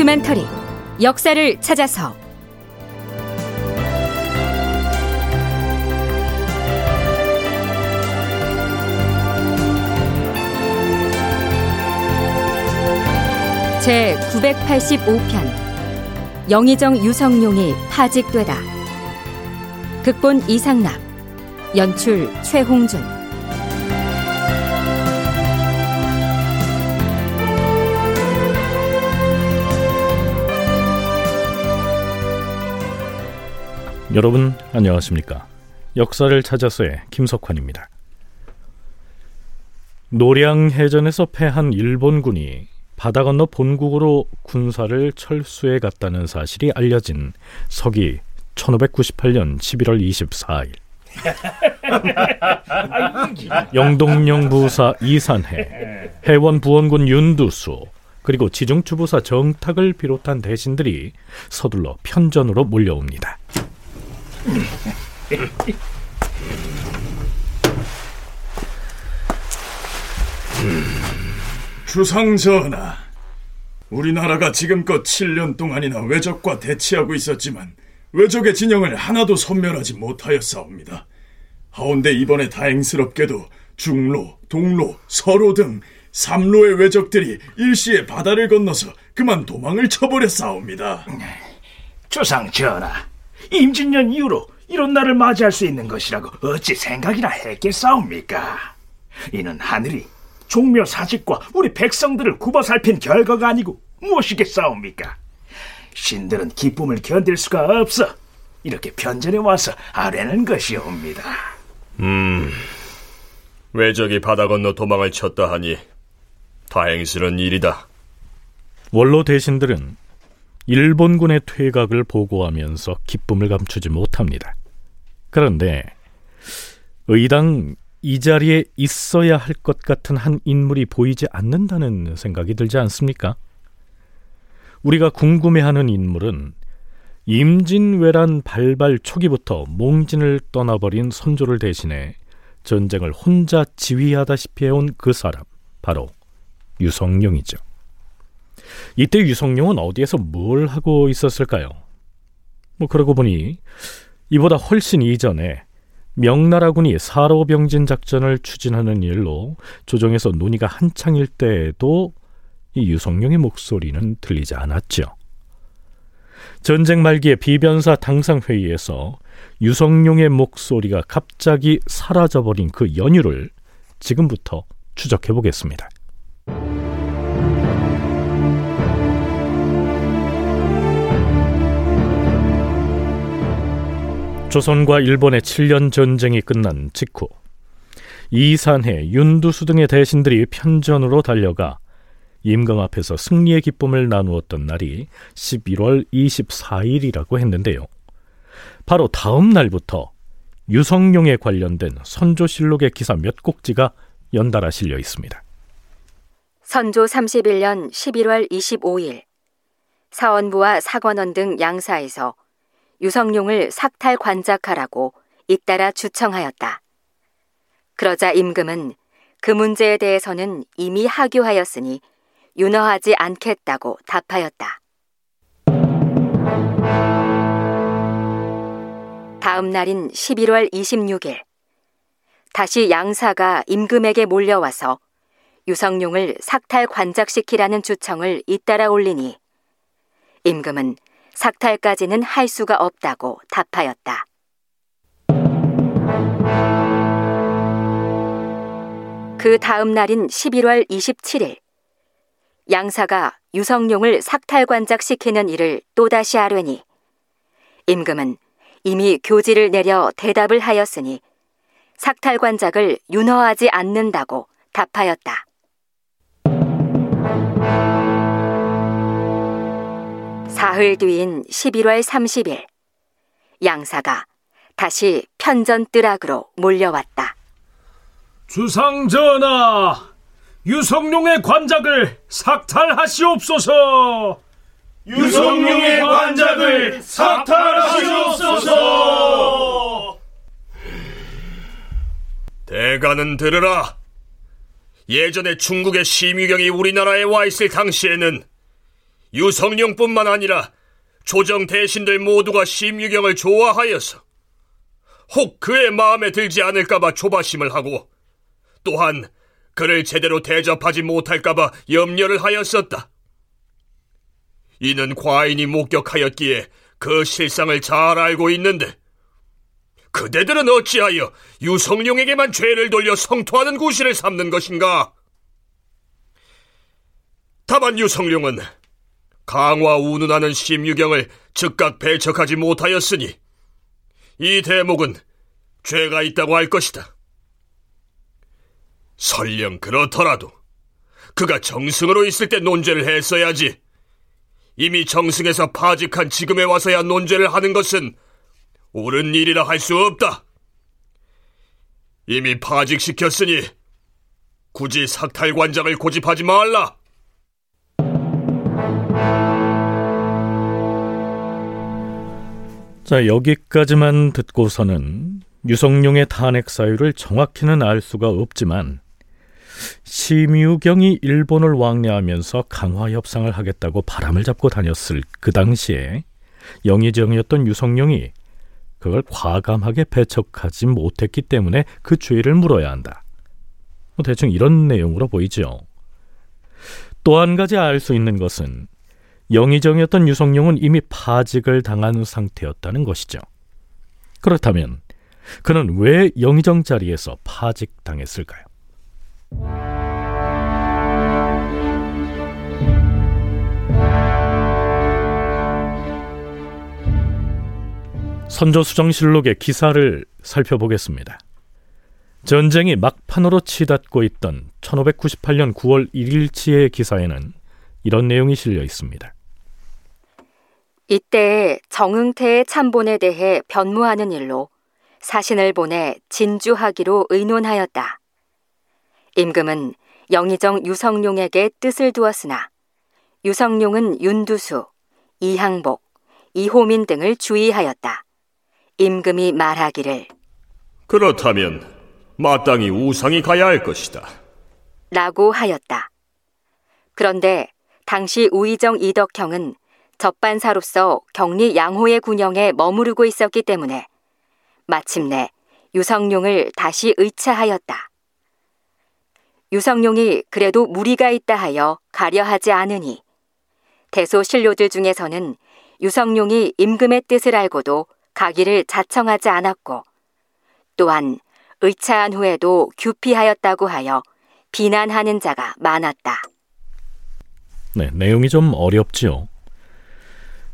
다큐멘터리 역사를 찾아서. 제 985편 영의정 유성룡이 파직되다. 극본 이상락 연출 최홍준 여러분 안녕하십니까? 역사를 찾아서의 김석환입니다. 노량 해전에서 패한 일본군이 바다 건너 본국으로 군사를 철수해 갔다는 사실이 알려진 서기 1598년 11월 24일. 영동령 부사 이산해 해원 부원군 윤두수 그리고 지중추부사 정탁을 비롯한 대신들이 서둘러 편전으로 몰려옵니다. 주상 전하, 우리나라가 지금껏 7년 동안이나 외적과 대치하고 있었지만 외적의 진영을 하나도 섬멸하지 못하였사옵니다. 하온데 이번에 다행스럽게도 중로, 동로, 서로 등 삼로의 외적들이 일시에 바다를 건너서 그만 도망을 쳐버렸사옵니다. 주상 전하, 임진년 이후로 이런 날을 맞이할 수 있는 것이라고 어찌 생각이나 했겠사옵니까? 이는 하늘이 종묘 사직과 우리 백성들을 굽어 살핀 결과가 아니고 무엇이겠사옵니까? 신들은 기쁨을 견딜 수가 없어 이렇게 편전에 와서 아뢰는 것이옵니다. 음, 외적이 바다 건너 도망을 쳤다 하니 다행스런 일이다. 원로 대신들은 일본군의 퇴각을 보고하면서 기쁨을 감추지 못합니다. 그런데 의당 이 자리에 있어야 할 것 같은 한 인물이 보이지 않는다는 생각이 들지 않습니까? 우리가 궁금해하는 인물은 임진왜란 발발 초기부터 몽진을 떠나버린 선조를 대신해 전쟁을 혼자 지휘하다시피 해온 그 사람, 바로 유성룡이죠. 이때 유성룡은 어디에서 뭘 하고 있었을까요? 뭐 그러고 보니 이보다 훨씬 이전에 명나라군이 사로병진 작전을 추진하는 일로 조정에서 논의가 한창일 때에도 이 유성룡의 목소리는 들리지 않았죠. 전쟁 말기의 비변사 당상 회의에서 유성룡의 목소리가 갑자기 사라져버린 그 연유를 지금부터 추적해 보겠습니다. 조선과 일본의 7년 전쟁이 끝난 직후 이산해, 윤두수 등의 대신들이 편전으로 달려가 임금 앞에서 승리의 기쁨을 나누었던 날이 11월 24일이라고 했는데요. 바로 다음 날부터 유성룡에 관련된 선조실록의 기사 몇 곡지가 연달아 실려 있습니다. 선조 31년 11월 25일 사원부와 사관원 등 양사에서 유성룡을 삭탈 관작하라고 잇따라 주청하였다. 그러자 임금은 그 문제에 대해서는 이미 하교하였으니 윤허하지 않겠다고 답하였다. 다음 날인 11월 26일, 다시 양사가 임금에게 몰려와서 유성룡을 삭탈 관작시키라는 주청을 잇따라 올리니 임금은 삭탈까지는 할 수가 없다고 답하였다. 그 다음 날인 11월 27일, 양사가 유성룡을 삭탈관작시키는 일을 또다시 하려니 임금은 이미 교지를 내려 대답을 하였으니 삭탈관작을 윤허하지 않는다고 답하였다. 사흘 뒤인 11월 30일 양사가 다시 편전 뜨락으로 몰려왔다. 주상전하, 유성룡의 관작을 삭탈하시옵소서. 유성룡의 관작을 삭탈하시옵소서. 대가는 들으라. 예전에 중국의 심유경이 우리나라에 와 있을 당시에는 유성룡뿐만 아니라 조정 대신들 모두가 심유경을 좋아하여서 혹 그의 마음에 들지 않을까봐 조바심을 하고 또한 그를 제대로 대접하지 못할까봐 염려를 하였었다. 이는 과인이 목격하였기에 그 실상을 잘 알고 있는데 그대들은 어찌하여 유성룡에게만 죄를 돌려 성토하는 구실을 삼는 것인가? 다만 유성룡은 강화 운운하는 심유경을 즉각 배척하지 못하였으니 이 대목은 죄가 있다고 할 것이다. 설령 그렇더라도 그가 정승으로 있을 때 논죄를 했어야지. 이미 정승에서 파직한 지금에 와서야 논죄를 하는 것은 옳은 일이라 할 수 없다. 이미 파직시켰으니 굳이 삭탈관장을 고집하지 말라. 자, 여기까지만 듣고서는 유성룡의 탄핵 사유를 정확히는 알 수가 없지만 심유경이 일본을 왕래하면서 강화 협상을 하겠다고 바람을 잡고 다녔을 그 당시에 영의정이었던 유성룡이 그걸 과감하게 배척하지 못했기 때문에 그 죄를 물어야 한다. 뭐 대충 이런 내용으로 보이죠. 또 한 가지 알 수 있는 것은 영의정이었던 유성룡은 이미 파직을 당한 상태였다는 것이죠. 그렇다면 그는 왜 영의정 자리에서 파직당했을까요? 선조수정실록의 기사를 살펴보겠습니다. 전쟁이 막판으로 치닫고 있던 1598년 9월 1일치의 기사에는 이런 내용이 실려 있습니다. 이때 정응태의 참본에 대해 변무하는 일로 사신을 보내 진주하기로 의논하였다. 임금은 영의정 유성룡에게 뜻을 두었으나 유성룡은 윤두수, 이항복, 이호민 등을 주의하였다. 임금이 말하기를 그렇다면 마땅히 우상이 가야 할 것이다. 라고 하였다. 그런데 당시 우의정 이덕형은 접반사로서 격리 양호의 군영에 머무르고 있었기 때문에 마침내 유성룡을 다시 의차하였다. 유성룡이 그래도 무리가 있다 하여 가려하지 않으니 대소 신료들 중에서는 유성룡이 임금의 뜻을 알고도 가기를 자청하지 않았고 또한 의차한 후에도 규피하였다고 하여 비난하는 자가 많았다. 네, 내용이 좀 어렵지요.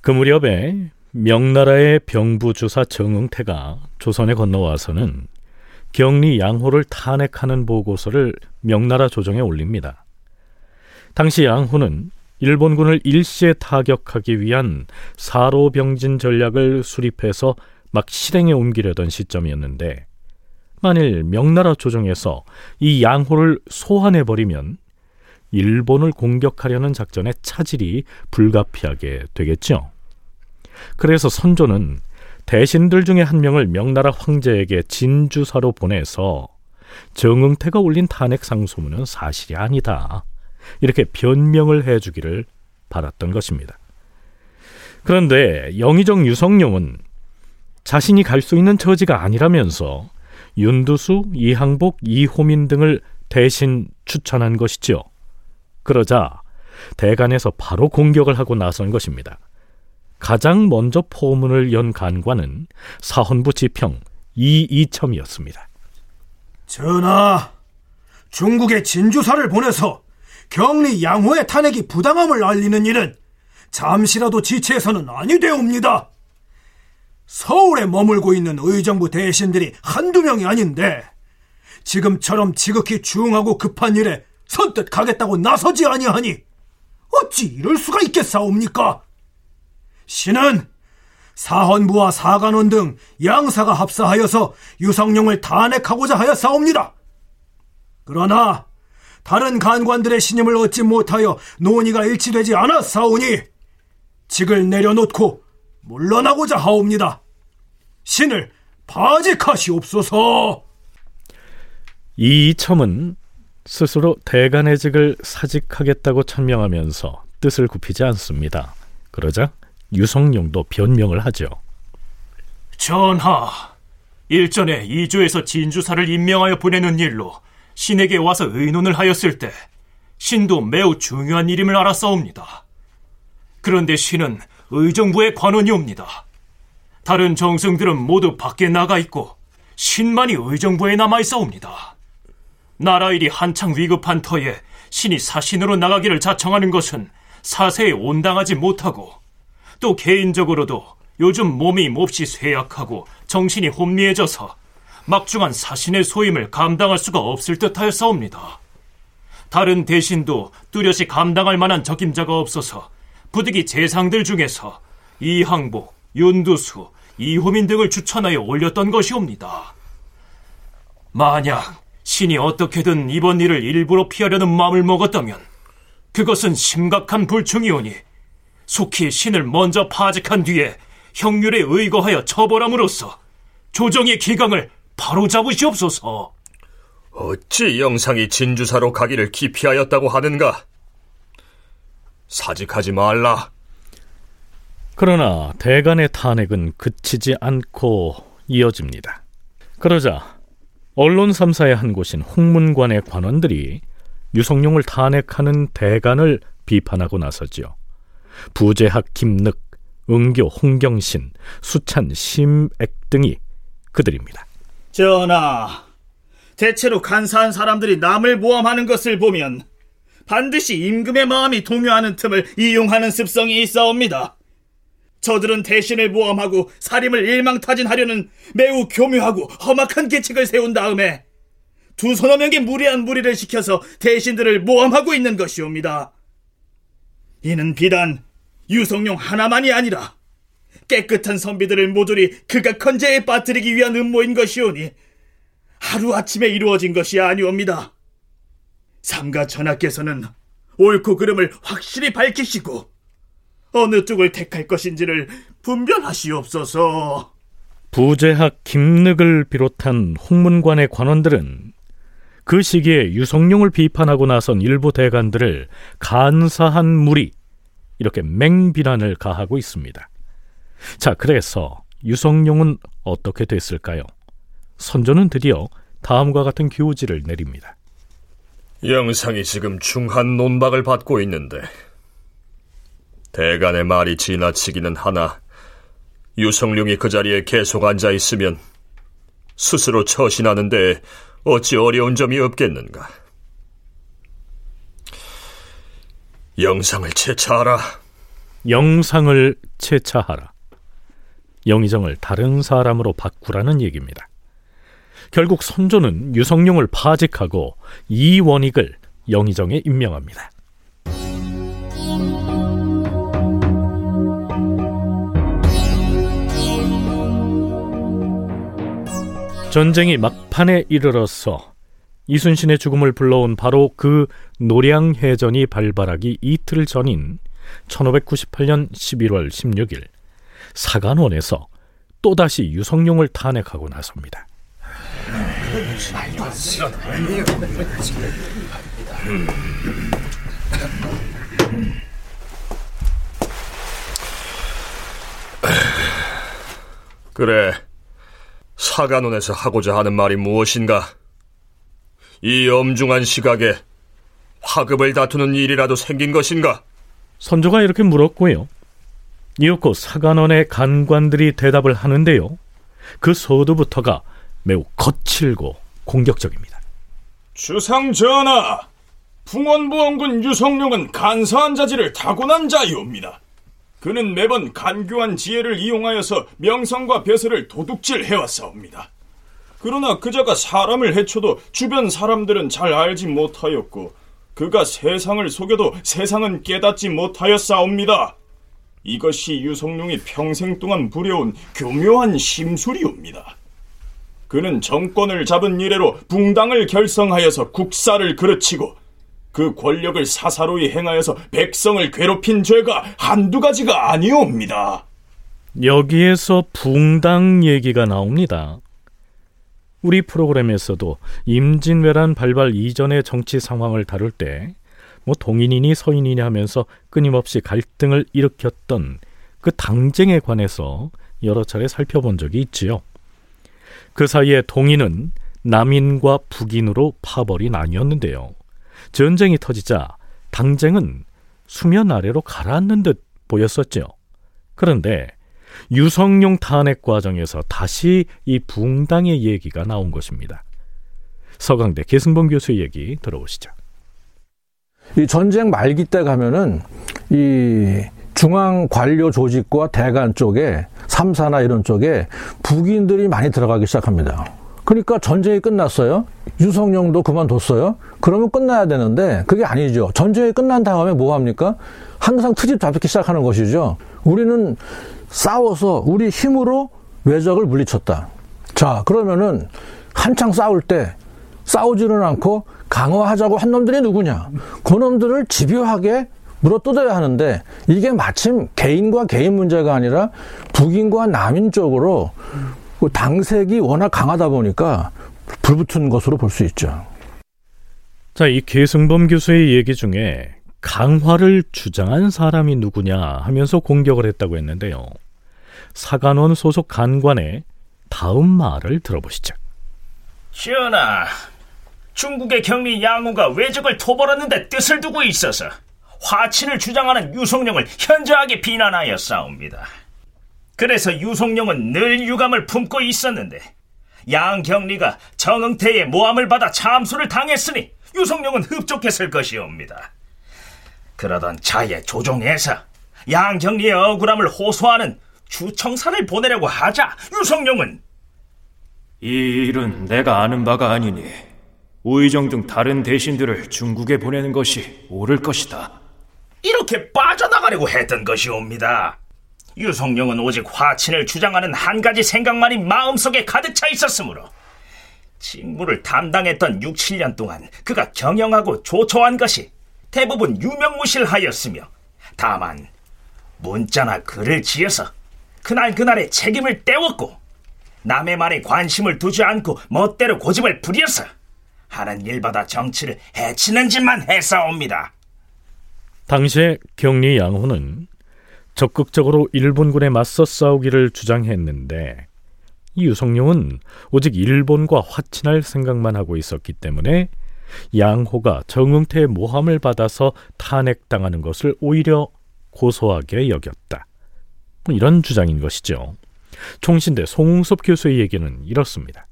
그 무렵에 명나라의 병부주사 정응태가 조선에 건너와서는 경리 양호를 탄핵하는 보고서를 명나라 조정에 올립니다. 당시 양호는 일본군을 일시에 타격하기 위한 사로병진 전략을 수립해서 막 실행에 옮기려던 시점이었는데 만일 명나라 조정에서 이 양호를 소환해 버리면 일본을 공격하려는 작전에 차질이 불가피하게 되겠죠. 그래서 선조는 대신들 중에 한 명을 명나라 황제에게 진주사로 보내서 정응태가 올린 탄핵 상소문은 사실이 아니다. 이렇게 변명을 해주기를 바랐던 것입니다. 그런데 영의정 유성룡은 자신이 갈 수 있는 처지가 아니라면서 윤두수, 이항복, 이호민 등을 대신 추천한 것이지요. 그러자 대간에서 바로 공격을 하고 나선 것입니다. 가장 먼저 포문을 연 간관은 사헌부 지평 이이첨이었습니다. 전하, 중국의 진주사를 보내서 경리 양호의 탄핵이 부당함을 알리는 일은 잠시라도 지체해서는 아니 되옵니다. 서울에 머물고 있는 의정부 대신들이 한두 명이 아닌데 지금처럼 지극히 중하고 급한 일에 선뜻 가겠다고 나서지 아니하니 어찌 이럴 수가 있겠사옵니까? 신은 사헌부와 사관원 등 양사가 합사하여서 유성룡을 탄핵하고자 하였사옵니다. 그러나 다른 간관들의 신임을 얻지 못하여 논의가 일치되지 않았사오니 직을 내려놓고 물러나고자 하옵니다. 신을 파직하시옵소서. 이첨은 스스로 대간의 직을 사직하겠다고 천명하면서 뜻을 굽히지 않습니다. 그러자 유성룡도 변명을 하죠. 전하, 일전에 이주에서 진주사를 임명하여 보내는 일로 신에게 와서 의논을 하였을 때 신도 매우 중요한 일임을 알았사옵니다. 그런데 신은 의정부의 관원이옵니다. 다른 정승들은 모두 밖에 나가 있고 신만이 의정부에 남아 있사옵니다. 나라 일이 한창 위급한 터에 신이 사신으로 나가기를 자청하는 것은 사세에 온당하지 못하고 또 개인적으로도 요즘 몸이 몹시 쇠약하고 정신이 혼미해져서 막중한 사신의 소임을 감당할 수가 없을 듯하였사옵니다. 다른 대신도 뚜렷이 감당할 만한 적임자가 없어서 부득이 재상들 중에서 이항복, 윤두수, 이호민 등을 추천하여 올렸던 것이옵니다. 만약 신이 어떻게든 이번 일을 일부러 피하려는 마음을 먹었다면 그것은 심각한 불충이오니 속히 신을 먼저 파직한 뒤에 형률에 의거하여 처벌함으로써 조정의 기강을 바로잡으시옵소서. 어찌 영상이 진주사로 가기를 기피하였다고 하는가? 사직하지 말라. 그러나 대간의 탄핵은 그치지 않고 이어집니다. 그러자 언론 3사의 한 곳인 홍문관의 관원들이 유성룡을 탄핵하는 대간을 비판하고 나서지요. 부재학 김늑, 응교 홍경신, 수찬 심액 등이 그들입니다. 전하, 대체로 간사한 사람들이 남을 모함하는 것을 보면 반드시 임금의 마음이 동요하는 틈을 이용하는 습성이 있어옵니다. 저들은 대신을 모함하고 사림을 일망타진하려는 매우 교묘하고 험악한 계책을 세운 다음에 두 서너 명의 무리한 무리를 시켜서 대신들을 모함하고 있는 것이옵니다. 이는 비단 유성룡 하나만이 아니라 깨끗한 선비들을 모조리 그가 컨제에 빠뜨리기 위한 음모인 것이오니 하루아침에 이루어진 것이 아니옵니다. 삼가 전하께서는 옳고 그름을 확실히 밝히시고 어느 쪽을 택할 것인지를 분별하시옵소서. 부재학 김늑을 비롯한 홍문관의 관원들은 그 시기에 유성룡을 비판하고 나선 일부 대관들을 간사한 무리 이렇게 맹비난을 가하고 있습니다. 자, 그래서 유성룡은 어떻게 됐을까요? 선조는 드디어 다음과 같은 교지를 내립니다. 영상이 지금 중한 논박을 받고 있는데 대간의 말이 지나치기는 하나 유성룡이 그 자리에 계속 앉아 있으면 스스로 처신하는데 어찌 어려운 점이 없겠는가? 영상을 채차하라. 영상을 채차하라. 영의정을 다른 사람으로 바꾸라는 얘기입니다. 결국 선조는 유성룡을 파직하고 이원익을 영의정에 임명합니다. 전쟁이 막판에 이르러서 이순신의 죽음을 불러온 바로 그 노량해전이 발발하기 이틀 전인 1598년 11월 16일 사간원에서 또다시 유성룡을 탄핵하고 나섭니다. 그래, 사간원에서 하고자 하는 말이 무엇인가? 이 엄중한 시각에 화급을 다투는 일이라도 생긴 것인가? 선조가 이렇게 물었고요. 이윽고 사간원의 간관들이 대답을 하는데요. 그 서두부터가 매우 거칠고 공격적입니다. 주상 전하, 풍원보원군 유성룡은 간사한 자질을 타고난 자이옵니다. 그는 매번 간교한 지혜를 이용하여서 명성과 벼슬을 도둑질 해왔사옵니다. 그러나 그자가 사람을 해쳐도 주변 사람들은 잘 알지 못하였고 그가 세상을 속여도 세상은 깨닫지 못하였사옵니다. 이것이 유성룡이 평생 동안 부려온 교묘한 심술이옵니다. 그는 정권을 잡은 이래로 붕당을 결성하여서 국사를 그르치고 그 권력을 사사로이 행하여서 백성을 괴롭힌 죄가 한두 가지가 아니옵니다. 여기에서 붕당 얘기가 나옵니다. 우리 프로그램에서도 임진왜란 발발 이전의 정치 상황을 다룰 때 뭐 동인이니 서인이니 하면서 끊임없이 갈등을 일으켰던 그 당쟁에 관해서 여러 차례 살펴본 적이 있지요. 그 사이에 동인은 남인과 북인으로 파벌이 나뉘었는데요. 전쟁이 터지자 당쟁은 수면 아래로 가라앉는 듯 보였었죠. 그런데 유성룡 탄핵 과정에서 다시 이 붕당의 얘기가 나온 것입니다. 서강대 계승범 교수의 얘기 들어보시죠. 이 전쟁 말기 때 가면은 이 중앙 관료 조직과 대관 쪽에 삼사나 이런 쪽에 북인들이 많이 들어가기 시작합니다. 그러니까 전쟁이 끝났어요. 유성룡도 그만뒀어요. 그러면 끝나야 되는데 그게 아니죠. 전쟁이 끝난 다음에 뭐 합니까? 항상 트집 잡기 시작하는 것이죠. 우리는 싸워서 우리 힘으로 외적을 물리쳤다. 자, 그러면은 한창 싸울 때 싸우지는 않고 강화하자고 한 놈들이 누구냐? 그 놈들을 집요하게 물어 뜯어야 하는데 이게 마침 개인과 개인 문제가 아니라 북인과 남인 쪽으로 그 당색이 워낙 강하다 보니까 불붙은 것으로 볼 수 있죠. 자, 이 계승범 교수의 얘기 중에 강화를 주장한 사람이 누구냐 하면서 공격을 했다고 했는데요. 사관원 소속 간관의 다음 말을 들어보시죠. 전하, 중국의 경리 양우가 외적을 토벌하는데 뜻을 두고 있어서 화친을 주장하는 유성룡을 현저하게 비난하여 싸웁니다. 그래서 유성룡은 늘 유감을 품고 있었는데 양경리가 정응태의 모함을 받아 참수를 당했으니 유성룡은 흡족했을 것이옵니다. 그러던 차에 조종해서 양경리의 억울함을 호소하는 주청사를 보내려고 하자 유성룡은 이 일은 내가 아는 바가 아니니 우의정 등 다른 대신들을 중국에 보내는 것이 옳을 것이다. 이렇게 빠져나가려고 했던 것이옵니다. 유성룡은 오직 화친을 주장하는 한 가지 생각만이 마음속에 가득 차 있었으므로 직무를 담당했던 6, 7년 동안 그가 경영하고 조처한 것이 대부분 유명무실하였으며 다만 문자나 글을 지어서 그날 그날의 책임을 떼웠고 남의 말에 관심을 두지 않고 멋대로 고집을 부려서 하는 일마다 정치를 해치는 짓만 했사옵니다. 당시에 경리 양호는 적극적으로 일본군에 맞서 싸우기를 주장했는데 유성룡은 오직 일본과 화친할 생각만 하고 있었기 때문에 양호가 정응태의 모함을 받아서 탄핵당하는 것을 오히려 고소하게 여겼다. 뭐 이런 주장인 것이죠. 총신대 송웅섭 교수의 얘기는 이렇습니다.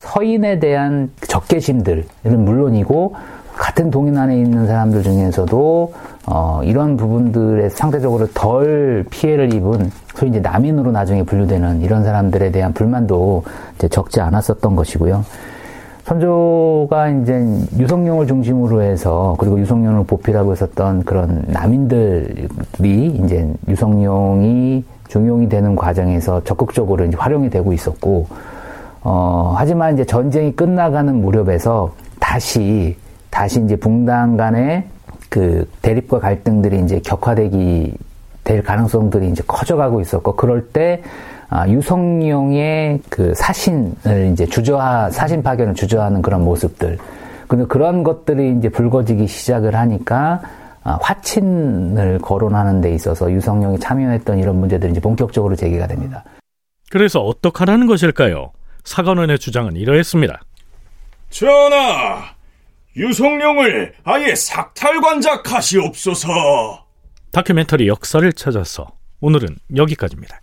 서인에 대한 적개심들은 물론이고 같은 동인 안에 있는 사람들 중에서도 어, 이런 부분들에 상대적으로 덜 피해를 입은 소위 이제 남인으로 나중에 분류되는 이런 사람들에 대한 불만도 적지 않았었던 것이고요. 선조가 이제 유성룡을 중심으로 해서 그리고 유성룡을 보필하고 있었던 그런 남인들이 이제 유성룡이 중용이 되는 과정에서 적극적으로 이제 활용이 되고 있었고, 어, 하지만 이제 전쟁이 끝나가는 무렵에서 다시, 다시 이제 붕당 간의 그 대립과 갈등들이 이제 격화되기 될 가능성들이 이제 커져가고 있었고, 그럴 때, 아, 유성룡의 그 사신을 이제 주저하, 사신 파견을 주저하는 그런 모습들. 근데 그런 것들이 이제 불거지기 시작을 하니까, 아, 화친을 거론하는 데 있어서 유성룡이 참여했던 이런 문제들이 이제 본격적으로 제기가 됩니다. 그래서 어떡하라는 것일까요? 사관원의 주장은 이러했습니다. 전하, 유성룡을 아예 삭탈관작하시옵소서. 다큐멘터리 역사를 찾아서 오늘은 여기까지입니다.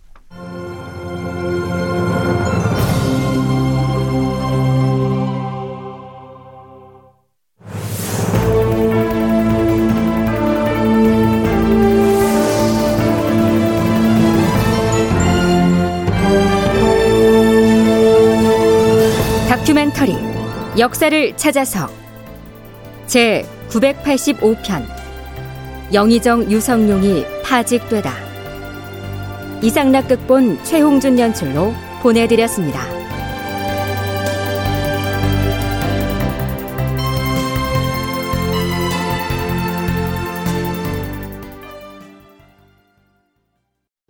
역사를 찾아서 제 985편 영의정 유성룡이 파직되다 이상락 극본 최홍준 연출로 보내드렸습니다.